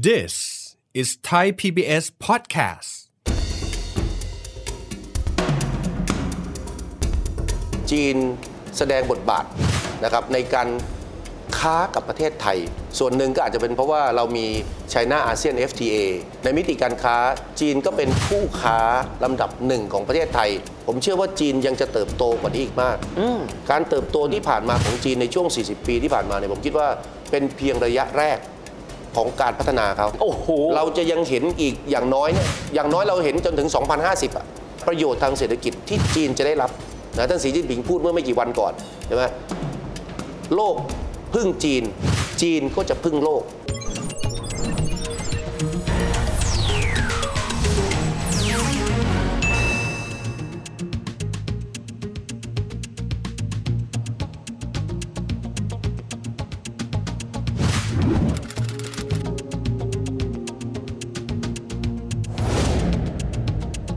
This is Thai PBS podcast. จีนแสดงบทบาทนะครับในการค้ากับประเทศไทย ส่วนหนึ่งก็อาจจะเป็นเพราะว่าเรามี China ASEAN FTA ในมิติการค้าจีนก็เป็นคู่ค้าลำดับหนึ่งของประเทศไทย ผมเชื่อว่าจีนยังจะเติบโตกว่านี้อีกมาก การเติบโตที่ผ่านมาของจีนในช่วง 40 ปีที่ผ่านมาเนี่ยผมคิดว่าเป็นเพียงระยะแรก ของการพัฒนาเขาโอ้โหเราจะยังเห็นอีกอย่างน้อยเนี่ยอย่างน้อยเราเห็นจนถึง 2050อะประโยชน์ทางเศรษฐกิจที่จีนจะได้รับนะท่านสีจิ้นผิงพูดเมื่อไม่กี่วันก่อนใช่ไหมโลกพึ่งจีน จีนก็จะพึ่งโลก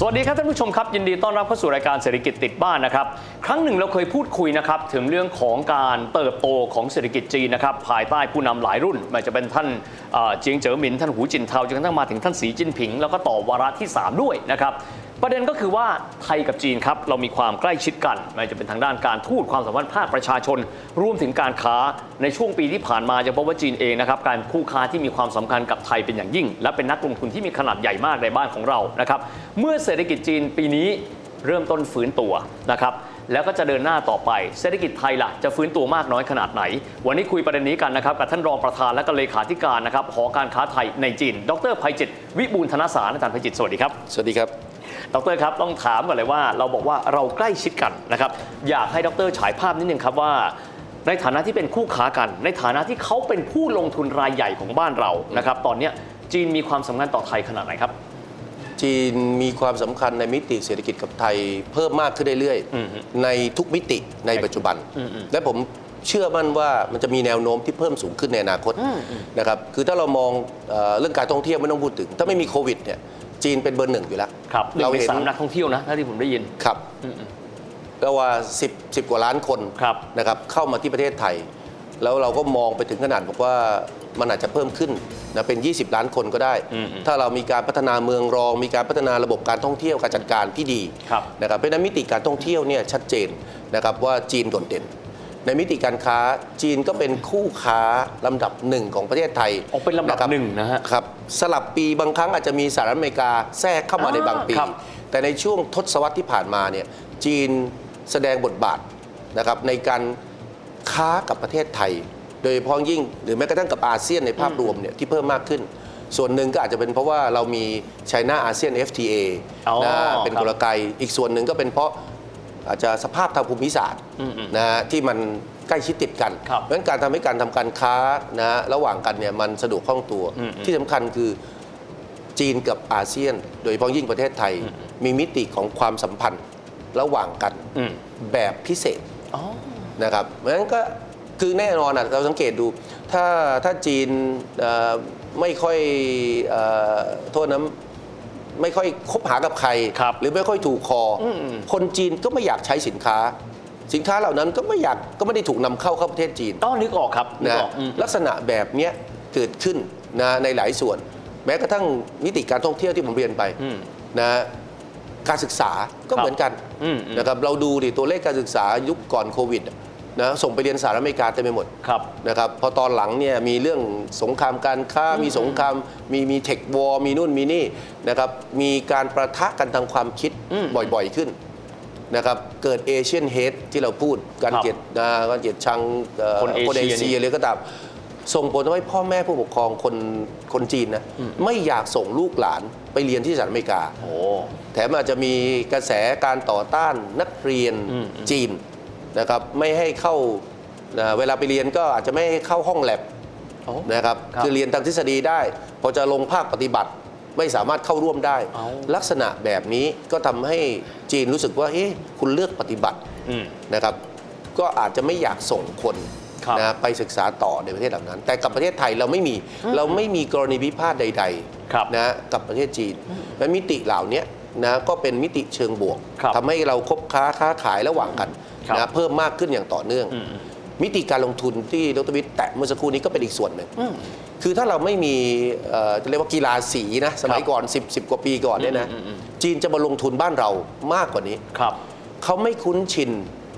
สวัสดีครับท่านผู้ชมครับยินดีต้อนรับเข้าสู่รายการเศรษฐกิจติดบ้านนะครับครั้งหนึ่งเราเคยพูดคุยนะครับถึงเรื่องของการเติบโตของเศรษฐกิจจีนนะครับภายใต้ผู้นำหลายรุ่นไม่ว่าจะเป็นท่านเอ่อเจียงเจ๋อหมินท่านหูจินเทาจนกระทั่งมาถึงท่านสีจิ้นผิง แล้วก็ต่อวาระที่ 3 ด้วยนะครับ ประเด็นก็คือว่าไทยกับจีนครับเรามีความใกล้ชิดกันไม่ว่าจะเป็นทางด้านการทูตความสัมพันธ์ภาคประชาชนรวมถึงการค้าในช่วงปีที่ผ่านมาจะพบว่าจีนเองนะครับการคู่ค้าที่มีความสำคัญกับไทยเป็นอย่างยิ่ง และเป็นนักลงทุนที่มีขนาดใหญ่มากในบ้านของเรานะครับเมื่อเศรษฐกิจจีนปีนี้เริ่มต้นฟื้นตัวนะครับแล้วก็จะเดินหน้าต่อไป เศรษฐกิจไทยล่ะจะฟื้นตัวมากน้อยขนาดไหน วันนี้คุยประเด็นนี้กันนะครับกับท่านรองประธานและก็เลขาธิการนะครับหอการค้าไทยในจีน ดรภัยจิต วิบูลธนสารอาจารย์ภัยจิตสวัสดีครับ สวัสดีครับ ดรครับต้องถามก่อนเลยว่า เราบอกว่าเราใกล้ชิดกันนะครับอยากให้ดรฉายภาพนิดนึงครับว่า ในฐานะที่เป็นคู่ค้ากัน ในฐานะที่เขาเป็นผู้ลงทุนรายใหญ่ของบ้านเรานะครับตอนเนี้ยจีนมีความสำคัญต่อไทยขนาดไหนครับจีนมีความสำคัญในมิติเศรษฐกิจกับไทยเพิ่มมากขึ้นเรื่อยอืมฮึๆในทุกมิติในปัจจุบันอืมอืมและผมเชื่อมั่นว่ามันจะมีแนวโน้มที่เพิ่มสูงขึ้นในอนาคตนะครับ คือถ้าเรามองเอ่อเรื่องการท่องเที่ยวไม่ต้องพูดถึง ถ้าไม่มีโควิดเนี่ย จีนเป็นเบอร์หนึ่งอยู่แล้วครับหนึ่เรางในเห็นสามนักท่องเที่ยวนะถ้าที่ผมได้ยินครับอืมอืมก็ว่า 10 10 กว่าล้านคนครับนะครับเข้ามาที่ประเทศไทย แล้วเราก็มองไปถึงขนาดบอกว่ามันอาจจะเพิ่มขึ้นนะเป็น 20 ล้านคนก็ได้อืมอืมถ้าเรามีการพัฒนาเมืองรอง มีการพัฒนาระบบการท่องเที่ยวการจัดการที่ดีครับนะครับเพราะฉะนั้นมิติการท่องเที่ยวเนี่ยชัดเจนนะครับว่าจีนโดดเด่น ในมิติการค้าจีนก็เป็นคู่ค้าลำดับหนึ่งของประเทศไทยอ๋อเป็นลำดับครับหนึ่งนะฮะครับสลับปีบางครั้งอาจจะมีสหรัฐอเมริกาแทรกเข้ามาอ่าในบางปีครับแต่ในช่วงทศวรรษที่ผ่านมาเนี่ยจีนแสดงบทบาทนะครับในการค้ากับประเทศไทย โดยเฉพาะยิ่งหรือแม้กระทั่งกับอาเซียนในภาพรวมเนี่ยที่เพิ่มมากขึ้น ส่วนหนึ่งก็อาจจะเป็นเพราะว่าเรามี China ASEAN FTA อ๋อนะเป็นครับกลไกอีกส่วนหนึ่งก็เป็นเพราะ อาจจะสภาพทางภูมิศาสตร์อืมอืมนะฮะที่มันใกล้ชิดติดกันครับเพราะฉะนั้นการทำให้การทำการค้านะฮะระหว่างกันเนี่ยมันสะดวกคล่องตัวอืมอืมที่สำคัญคือจีนกับอาเซียน โดยเฉพาะยิ่งประเทศไทย มีมิติของความสัมพันธ์ระหว่างกันอืมแบบพิเศษอ๋อนะครับเพราะฉะนั้นก็คือแน่นอนอะเราสังเกตดู ถ้าถ้าจีนเอ่อไม่ค่อยเอ่อโทษนะ ไม่ค่อยคบหากับใคร ครับหรือไม่ค่อยถูกคออมอืมคนจีนก็ไม่อยากใช้สินค้า สินค้าเหล่านั้นก็ไม่อยากก็ไม่ได้ถูกนำเข้าเข้าประเทศจีน ต้องนึกออกครับนึกนะออกอืม ลักษณะแบบเนี้ยเกิดขึ้นนะในหลายส่วน แม้กระทั่งมิติการท่องเที่ยวที่ผมเรียนไปอืมนะการศึกษาก็ครับเหมือนกันอืมอืมนะครับเราดูดิตัวเลขการศึกษายุคก่อนโควิดอะ นะส่งไปเรียนสหรัฐอเมริกาเต็มไปหมดครับนะครับพอตอนหลังเนี่ยมีเรื่องสงครามการค้ามีสงครามมีมีเทควอร์มีนู่นมีนี่นะครับมีการประทะกันทางความคิดอืมบ่อยๆขึ้นนะครับเกิดเอเชียนเฮดที่เราพูดการครับเกลียดนะการเกลียดชังเอ่อคนเอเชียคนเอเชียนี่เลยก็ตามส่งผลทำให้พ่อแม่ผู้ปกครองคนคนจีนนะไม่อยากส่งลูกหลานไปเรียนที่สหรัฐอเมริกาโอ้แถมอาจจะมีกระแสการต่อต้านนักเรียนอืมจีน นะครับไม่ให้เข้านะเวลาไปเรียนก็อาจจะไม่ให้เข้าห้องแลบโอ้ นะครับครับคือเรียนทางทฤษฎีได้ พอจะลงภาคปฏิบัติไม่สามารถเข้าร่วมได้ เอาลักษณะแบบนี้ก็ทำให้จีนรู้สึกว่าเอ๊ะคุณเลือกปฏิบัติ อืม นะครับ ก็อาจจะไม่อยากส่งคนครับนะไปศึกษาต่อในประเทศเหล่านั้น แต่กับประเทศไทยเราไม่มี เราไม่มีกรณีพิพาทใดครับ ๆนะกับประเทศจีนและมิติเหล่านี้ นะก็เป็นมิติเชิงบวกครับทำให้เราคบค้าค้าขายระหว่างกันครับนะเพิ่มมากขึ้นอย่างต่อเนื่อง อืม มิติการลงทุนที่ดรวิทย์แตะเมื่อสักครู่นี้ก็เป็นอีกส่วนหนึ่ง คือถ้าเราไม่มีเอ่อจะเรียกว่ากีฬาสีนะสมัยก่อน 10 10 กว่าปีก่อนเนี่ยนะจีนจะมาลงทุนบ้านเรามากกว่านี้ ครับ เขาไม่คุ้นชิน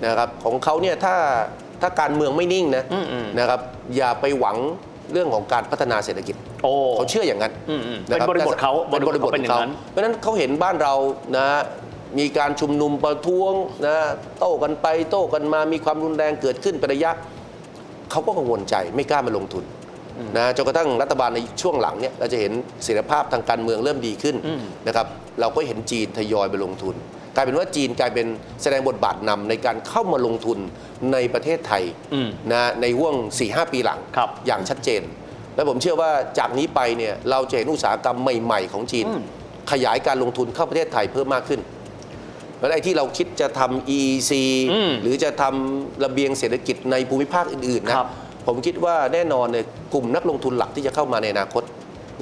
นะครับของเขาเนี่ยถ้าถ้าการเมืองไม่นิ่งนะนะครับอย่าไปหวัง เรื่องของการพัฒนาเศรษฐกิจโอ้เขาเชื่ออย่างนั้นอืมอืมะคเป็นบริบทเขาเป็นบริบทเป็นขออย่างงนั้เขานเพราะฉะนั้นเขาเห็นบ้านเรานะมีการชุมนุมประท้วงนะโต้กันไปโต้กันมามีความรุนแรงเกิดขึ้นเป็นระยะเขาก็กังวลใจไม่กล้ามาลงทุนนะจนกระทั่งรัฐบาลในช่วงหลังเนี่ยเราจะเห็นเสถียรภาพทางการเมืองเริ่มดีขึ้นนะครับเราก็เห็นจีนทยอยไปลงทุนก ลายเป็นว่าจีนกลายเป็นแสดงบทบาทนำในการเข้ามาลงทุนในประเทศไทยอืมนะในห่วง 4-5 ปีหลังครับอย่างชัดเจน และผมเชื่อว่าจากนี้ไปเนี่ยเราจะเห็นอุตสาหกรรมใหม่ๆ ของจีน ขยายการลงทุนเข้าประเทศไทยเพิ่มมากขึ้นแล้วไอ้ที่เราคิดจะทำ EEC อืมหรือจะทำระเบียงเศรษฐกิจในภูมิภาคอื่นๆนะครับผมคิดว่าแน่นอนเนี่ยกลุ่มนักลงทุนหลักที่จะเข้ามาในอนาคต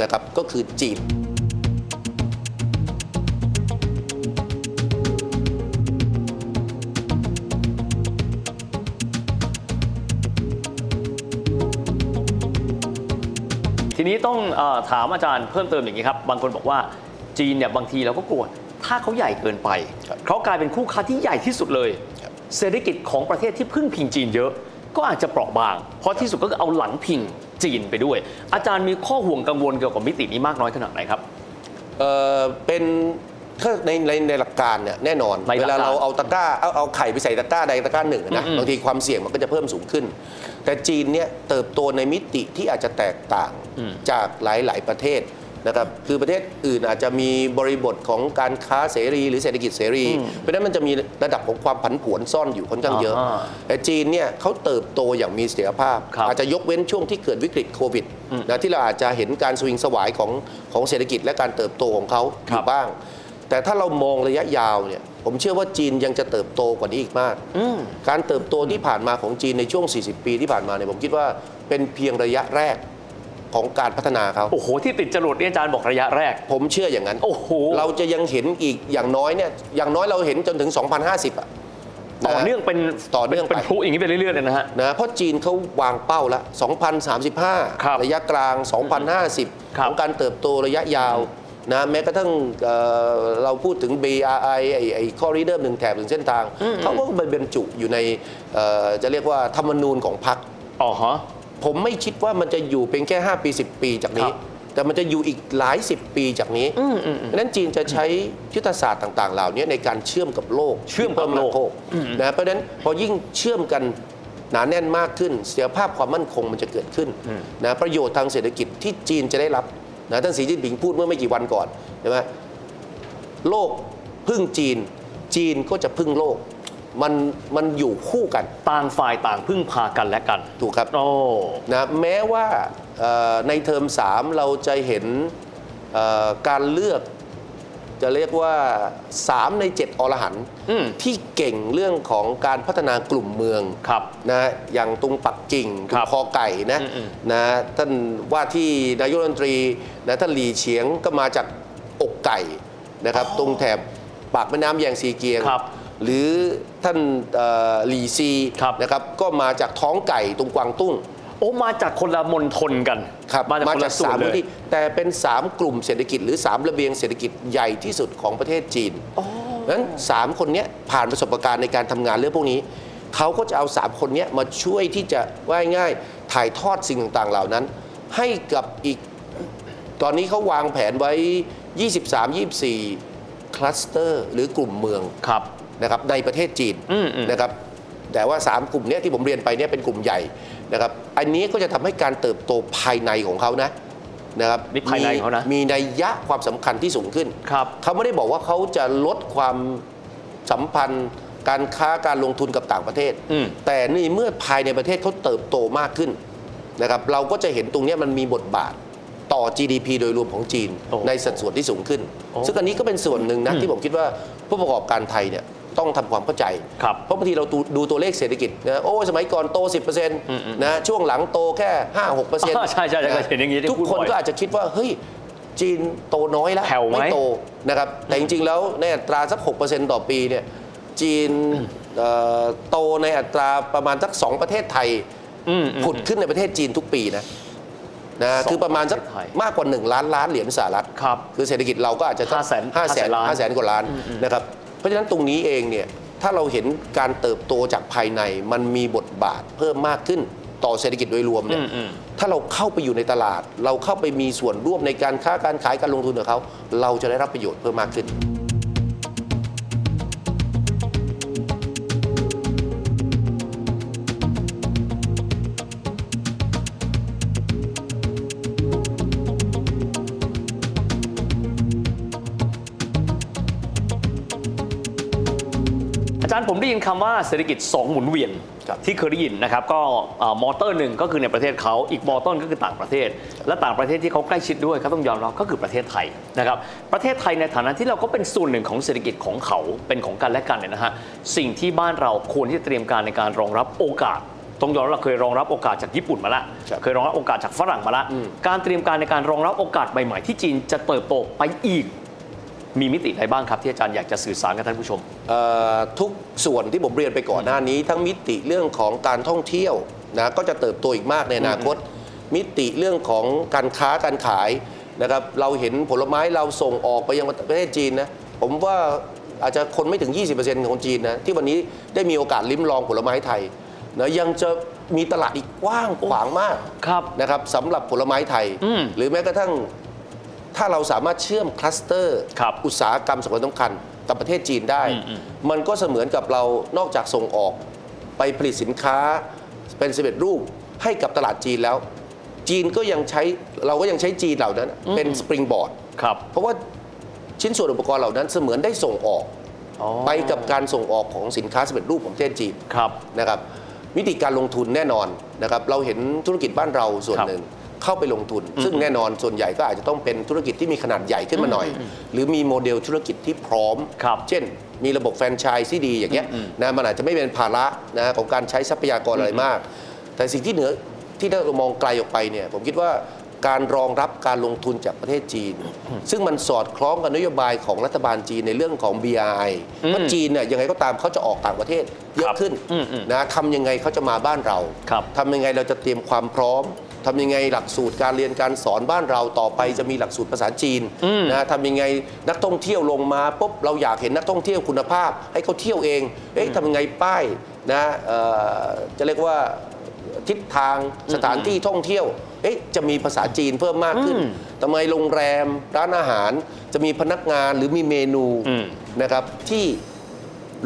นะครับก็คือจีน ทีนี้ต้องเออถามอาจารย์เพิ่มเติมอย่างนี้ครับ บางคนบอกว่าจีนเนี่ยบางทีเราก็กลัวถ้าเขาใหญ่เกินไปครับเขากลายเป็นคู่ค้าที่ใหญ่ที่สุดเลยครับเศรษฐกิจของประเทศที่พึ่งพิงจีนเยอะ ก็อาจจะเปราะบาง เพราะที่สุดก็คือเอาหลังพิงจีนไปด้วย อาจารย์มีข้อห่วงกังวลเกี่ยวกับมิตินี้มากน้อยขนาดไหนครับเอ่อเป็น ถ้าในในในหลักการเนี่ยแน่นอน ในหลัเวกการลาเราเอาตะกร้าเอาเอาไข่ไปใส่ตะกร้าใดตะกร้าหนึ่งนะอืม บางทีความเสี่ยงมันก็จะเพิ่มสูงขึ้น แต่จีนเนี่ยเติบโตในมิติที่อาจจะแตกต่างอืมจากหลาย ๆ ประเทศนะครับคือประเทศอื่นอาจจะมีบริบทของการค้าเสรี หรือเศรษฐกิจเสรี เพราะฉะนั้นมันจะมีระดับของความผันผวนซ่อนอยู่ค่อนข้างเยอะ อ่า แต่จีนเนี่ยเขาเติบโตอย่างมีเสถียรภาพ ครับอาจจะยกเว้นช่วงที่เกิดวิกฤตโควิดอืมนะที่เราอาจจะเห็นการสวิงสวายของของเศรษฐกิจและการเติบโตของเขาอครัยู่บบ้าง แต่ถ้าเรามองระยะยาวเนี่ยผมเชื่อว่าจีนยังจะเติบโตกว่านี้อีกมากอืมการเติบโตที่ผ่านมาของจีนในช่วง 40 ปีที่ผ่านมาเนี่ยผมคิดว่าเป็นเพียงระยะแรกของการพัฒนาเขาโอ้โห ที่ติดจรวดเนี่ยอาจารย์บอกระยะแรก ผมเชื่ออย่างนั้น โอ้โห เราจะยังเห็นอีกอย่างน้อยเนี่ยอย่างน้อยเราเห็นจนถึง 2050อะต่อเนื่องเป็นต่อเนื่องไปเป็นพลุอย่างนี้ไปเรื่อยๆเลยนะฮะนะเพราะจีนเขาวางเป้าละครับ2035 ระยะกลาง 2050ครับของการเติบโตระยะยาว นะแม้กระทั่งเอ่อเราพูดถึง BRI ไอ้ไอ้ข้อริเริ่มหนึ่งแถบถึงเส้นทาง เขาก็ไปบรรจุอยู่ในเอ่อจะเรียกว่าธรรมนูญของพรรค อ๋อฮะ ผมไม่คิดว่ามันจะอยู่เพียงแค่ 5 ปี 10 ปีจากนี้ ครับแต่มันจะอยู่อีกหลาย 10 ปีจากนี้เพราะฉะนั้นจีนจะใช้ยุทธศาสตร์ต่าง ๆ เหล่านี้ในการเชื่อมกับโลกเชื่อมกับโลกที่เพิ่มนะเพราะฉะนั้นพอยิ่งเชื่อมกันหนาแน่นมากขึ้นเสียภาพความมั่นคงมันจะเกิดขึ้นนะประโยชน์ทางเศรษฐกิจที่จีนจะได้รับ นะท่านสีจิ้นผิงพูดเมื่อไม่กี่วันก่อนใช่ไหมโลกพึ่งจีน จีนก็จะพึ่งโลก มันมันอยู่คู่กัน ต่างฝ่ายต่างพึ่งพากันและกัน ถูกครับโอ้นะแม้ว่าเอ่อในเทอม 3 เราจะเห็นเอ่อการเลือก จะเรียกว่า 3 ใน 7 อรหันต์อืมที่เก่งเรื่องของการพัฒนากลุ่มเมืองครับนะอย่างตรงปักกิ่งตครรังบคอไก่นะอืมนะท่านว่าที่นายกรัฐมนตรีนะท่านหลีเฉียงก็มาจากอกไก่นะครับตรงแถบปากแม่น้ำแยงซีเกียงครับหรือท่านเอ่อหลีซีครับนะครับก็มาจากท้องไก่ตรงกวางตุ้ง โอ้มาจากคนละมณฑลกันครับมาจากมาคนจาละกส่วสานมเลพื้ยนที่แต่เป็น 3 กลุ่มเศรษฐกิจหรือ 3 ระเบียงเศรษฐกิจใหญ่ที่สุดของประเทศจีนนั้นสามคนเนี้ยผ่านประสบการณ์ในการทำงานเรื่องพวกนี้เขาก็จะเอา 3 คนเนี้ยมาช่วยที่จะว่ายง่ายถ่ายทอดสิ่งต่างๆเหล่านั้น ให้กับอีก ตอนนี้เขาวางแผนไว้ 23-24 คลัสเตอร์ หรือกลุ่มเมืองครับนะครับในประเทศจีนอืมอืมนะครับ แต่ว่า 3 กลุ่มเนี้ยที่ผมเรียนไปเนี่ยเป็นกลุ่มใหญ่นะครับอันนี้ก็จะทำให้การเติบโตภายในของเขานะนะครับนี่ภายในเขานะมีนัยยะความสำคัญที่สูงขึ้นครับเขาไม่ได้บอกว่าเขาจะลดความสัมพันธ์ การค้าการลงทุนกับต่างประเทศอืมแต่นี่เมื่อภายในประเทศเขาเติบโตมากขึ้นนะครับเราก็จะเห็นตรงเนี้ยมันมีบทบาทต่อ GDP โดยรวมของจีนโอ้ในสัดส่วนที่สูงขึ้นโอ้ซึ่งอันนี้ก็เป็นส่วนหนึ่งนะอืมที่ผมคิดว่าผู้ประกอบการไทยเนี่ย ต้องทำความเข้าใจครับเพราะบางทีเราดูดูตัวเลขเศรษฐกิจนะโอ้สมัยก่อนโต 10%นะช่วงหลังโตแค่ 5-6%อ่าใช่ใช่ใช่เห็นอย่างนี้ที่ทุกพูดคนบ่อยก็อาจจะคิดว่าเฮ้ยจีนโตน้อยแล้วแผ่วไหมไม่โตนะครับแต่จริง ๆ แล้วในอัตราสัก 6%ต่อปีเนี่ยจีนเอ่อโตในอัตราประมาณสักสองประเทศไทยอืมอืมผุดขึ้นในประเทศจีนทุกปีนะนะสองคือประมาณสักประเทศไทยมากกว่า 1 ล้านล้านเหรียญสหรัฐครับคือเศรษฐกิจเราก็อาจจะห้าแสนห้าแสนล้านห้าแสนกว่าล้านนะครับเพ ราะฉะนั้นตรงนี้เองเนี่ยถ้าเราเห็นการเติบโตจากภายในมันมีบทบาทเพิ่มมากขึ้นต่อเศรษฐกิจโดยรวมเนี่ยอืมอืมถ้าเราเข้าไปอยู่ในตลาด เราเข้าไปมีส่วนร่วมในการค้าการขายการลงทุนกับเขาเราจะได้รับประโยชน์เพิ่มมากขึ้นาจารย์ผมได้ยินคำว่าเศรษฐกิจ 2 หมุนเวียนครับที่เคยได้ยินนะครับ ก็เอ่อมอเตอร์หนึ่งก็คือในประเทศเขาอีกมอเตอร์ก็คือต่างประเทศ และต่างประเทศที่เขาใกล้ชิดด้วยเขาต้องยอมรับก็คือประเทศไทยนะครับประเทศไทยในฐานะที่เราก็เป็นส่วนหนึ่งของเศรษฐกิจของเขาเป็นของกันและกันเนี่ยนะฮะสิ่งที่บ้านเราควรที่จะเตรียมการในการรองรับโอกาสต้องยอมรับเราเคยรองรับโอกาสจากญี่ปุ่นมาแล้วครับเคยรองรับโอกาสจากฝรั่งมาแล้วการเตรียมการในการรองรับโอกาสใหม่ๆที่จีนจะเติบโตไปอีก มีมิติใดบ้างครับที่อาจารย์อยากจะสื่อสารกับท่านผู้ชม เอ่อทุกส่วนที่ผมเรียนไปก่อนหน้านี้ ทั้งมิติเรื่องของการท่องเที่ยวนะก็จะเติบโตอีกมากในอนาคต มิติเรื่องของการค้าการขายนะครับเราเห็นผลไม้เราส่งออกไปยังประเทศจีนนะผมว่าอาจจะคนไม่ถึง 20%ของจีนนะที่วันนี้ได้มีโอกาสลิ้มลองผลไม้ไทยนะยังจะมีตลาดอีกกว้างขวางมากครับ นะครับสำหรับผลไม้ไทย อืม หรือแม้กระทั่ง ถ้าเราสามารถเชื่อมคลัสเตอร์ครับอุตสาหกรรมสำคัญสำคัญกับประเทศจีนได้อืมอืมมันก็เสมือนกับเรานอกจากส่งออก ไปผลิตสินค้าเป็นสำเร็จรูปให้กับตลาดจีนแล้ว จีนก็ยังใช้เราก็ยังใช้จีนเหล่านั้น เป็นสปริงบอร์ดครับเพราะว่าชิ้นส่วนอุปกรณ์เหล่านั้นเสมือนได้ส่งออกอ๋อไปกับการส่งออกของสินค้าสำเร็จรูปของประเทศจีนครับนะครับวิธีการลงทุนแน่นอนนะครับเราเห็นธุรกิจบ้านเราส่วนครับหนึ่ง เข้าไปลงทุน ซึ่งแน่นอนส่วนใหญ่ก็อาจจะต้องเป็นธุรกิจที่มีขนาดใหญ่ขึ้นมาหน่อย หรือมีโมเดลธุรกิจที่พร้อมครับเช่น มีระบบแฟรนไชส์ที่ดีอย่างเงี้ยนะมันอาจจะไม่เป็นภาระนะของการใช้ทรัพยากรอะไรมาก แต่สิ่งที่เหนือที่ถ้าเรามองไกลออกไปเนี่ยผมคิดว่าการรองรับการลงทุนจากประเทศจีน ซึ่งมันสอดคล้องกับนโยบายของรัฐบาลจีนในเรื่องของ BRI เพราะจีนเนี่ยยังไงก็ตามเขาจะออกต่างประเทศเยครัอะบขึ้นอืมอืมนะทำยังไงเขาจะมาบ้านเราครับทำยังไงเราจะเตรียมความพร้อม ทำยังไงหลักสูตรการเรียนการสอนบ้านเราต่อไปจะมีหลักสูตรภาษาจีนนะทำยังไงนักท่องเที่ยวลงมาปุ๊บเราอยากเห็นนักท่องเที่ยวคุณภาพ ให้เขาเที่ยวเองเอ๊ะทำยังไงป้ายนะเอ่อจะเรียกว่าทิศทางสถานที่ท่องเที่ยวเอ๊ะจะมีภาษาจีนเพิ่มมากขึ้นทำไมโรงแรมร้านอาหารจะมีพนักงานหรือมีเมนูอืมนะครับที่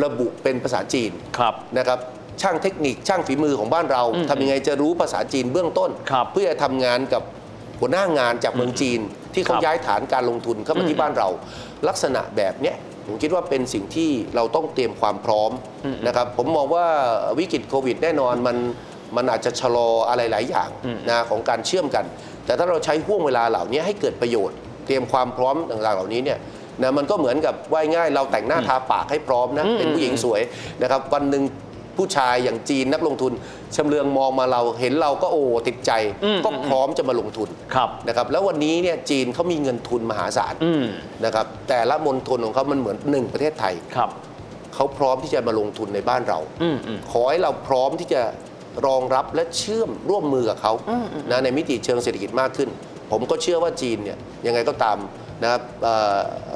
ระบุเป็นภาษาจีนครับนะครับ ช่างเทคนิคช่างฝีมือของบ้านเราทำยังไงจะรู้ภาษาจีนเบื้องต้นครับเพื่อจะทำงานกับหัวหน้างานจากเมืองจีน ที่เขาครับย้ายฐานการลงทุนเข้ามาที่บ้านเรา ลักษณะแบบเนี้ยผมคิดว่าเป็นสิ่งที่เราต้องเตรียมความพร้อมนะครับผมมองว่าวิกฤตโควิด แน่นอนมันมันอาจจะชะลออะไรหลายอย่างนะของการเชื่อมกัน แต่ถ้าเราใช้ห่วงเวลาเหล่านี้ให้เกิดประโยชน์ เตรียมความพร้อมต่างๆ เหล่านี้เนี่ยนะมันก็เหมือนกับว่ายง่ายเราแต่งหน้าทาปากให้พร้อมนะเป็นผู้หญิงสวยนะครับวันหนึ่ง ผู้ชายอย่างจีนนักลงทุนชำเลืองมองมาเราเห็นเราก็โอ้ติดใจก็พร้อมจะมาลงทุนครับนะครับ แล้ววันนี้เนี่ยจีนเขามีเงินทุนมหาศาลอืม นะครับ แต่ละมณฑลของเขามันเหมือนหนึ่งประเทศไทย ครับ เขาพร้อมที่จะมาลงทุนในบ้านเรา อืมอืม ขอให้เราพร้อมที่จะรองรับและเชื่อมร่วมมือกับเขานะในมิติเชิงเศรษฐกิจมากขึ้น ผมก็เชื่อว่าจีนเนี่ยยังไงก็ตามนะครับ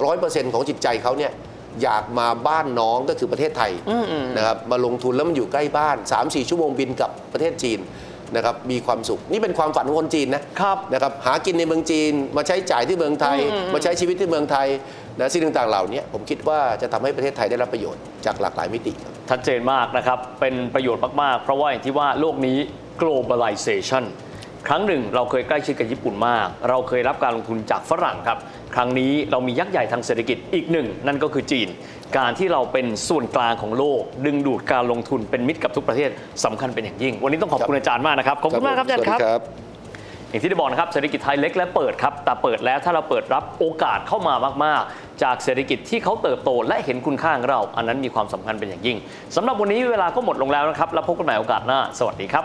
ร้อยเปอร์เซ็นต์ของจิตใจเขาเนี่ย อยากมาบ้านน้องก็คือประเทศไทยนะครับมาลงทุนแล้วมันอยู่ใกล้บ้าน 3-4 ชั่วโมงบินกลับประเทศจีนนะครับมีความสุขนี่เป็นความฝันของคนจีนนะครับนะครับหากินในเมืองจีน มาใช้จ่ายที่เมืองไทย มาใช้ชีวิตที่เมืองไทยนะสิ่งต่างๆเหล่านี้ผมคิดว่าจะทำให้ประเทศไทยได้รับประโยชน์จากหลากหลายมิติครับชัดเจนมากนะครับเป็นประโยชน์มากๆ เพราะว่าอย่างที่ว่าโลกนี้ globalization ครั้งหนึ่งเราเคยใกล้ชิดกับญี่ปุ่นมาก เราเคยรับการลงทุนจากฝรั่งครับ ครั้งนี้เรามียักษ์ใหญ่ทางเศรษฐกิจอีกหนึ่ง นั่นก็คือจีน การที่เราเป็นส่วนกลางของโลก ดึงดูดการลงทุนเป็นมิตรกับทุกประเทศสำคัญเป็นอย่างยิ่ง วันนี้ต้องขอบคุณอาจารย์มากนะครับขอบคุณมากครับอาจารย์ครับอย่างที่ได้บอกนะครับเศรษฐกิจไทยเล็กและเปิดครับแต่เปิดแล้วถ้าเราเปิดรับโอกาสเข้ามามาก ๆ จากเศรษฐกิจที่เขาเติบโตและเห็นคุณค่าของเรา อันนั้นมีความสำคัญเป็นอย่างยิ่งสำหรับวันนี้เวลาก็หมดลงแล้วนะครับแล้วพบกันใหม่โอกาสหน้า สวัสดีครับ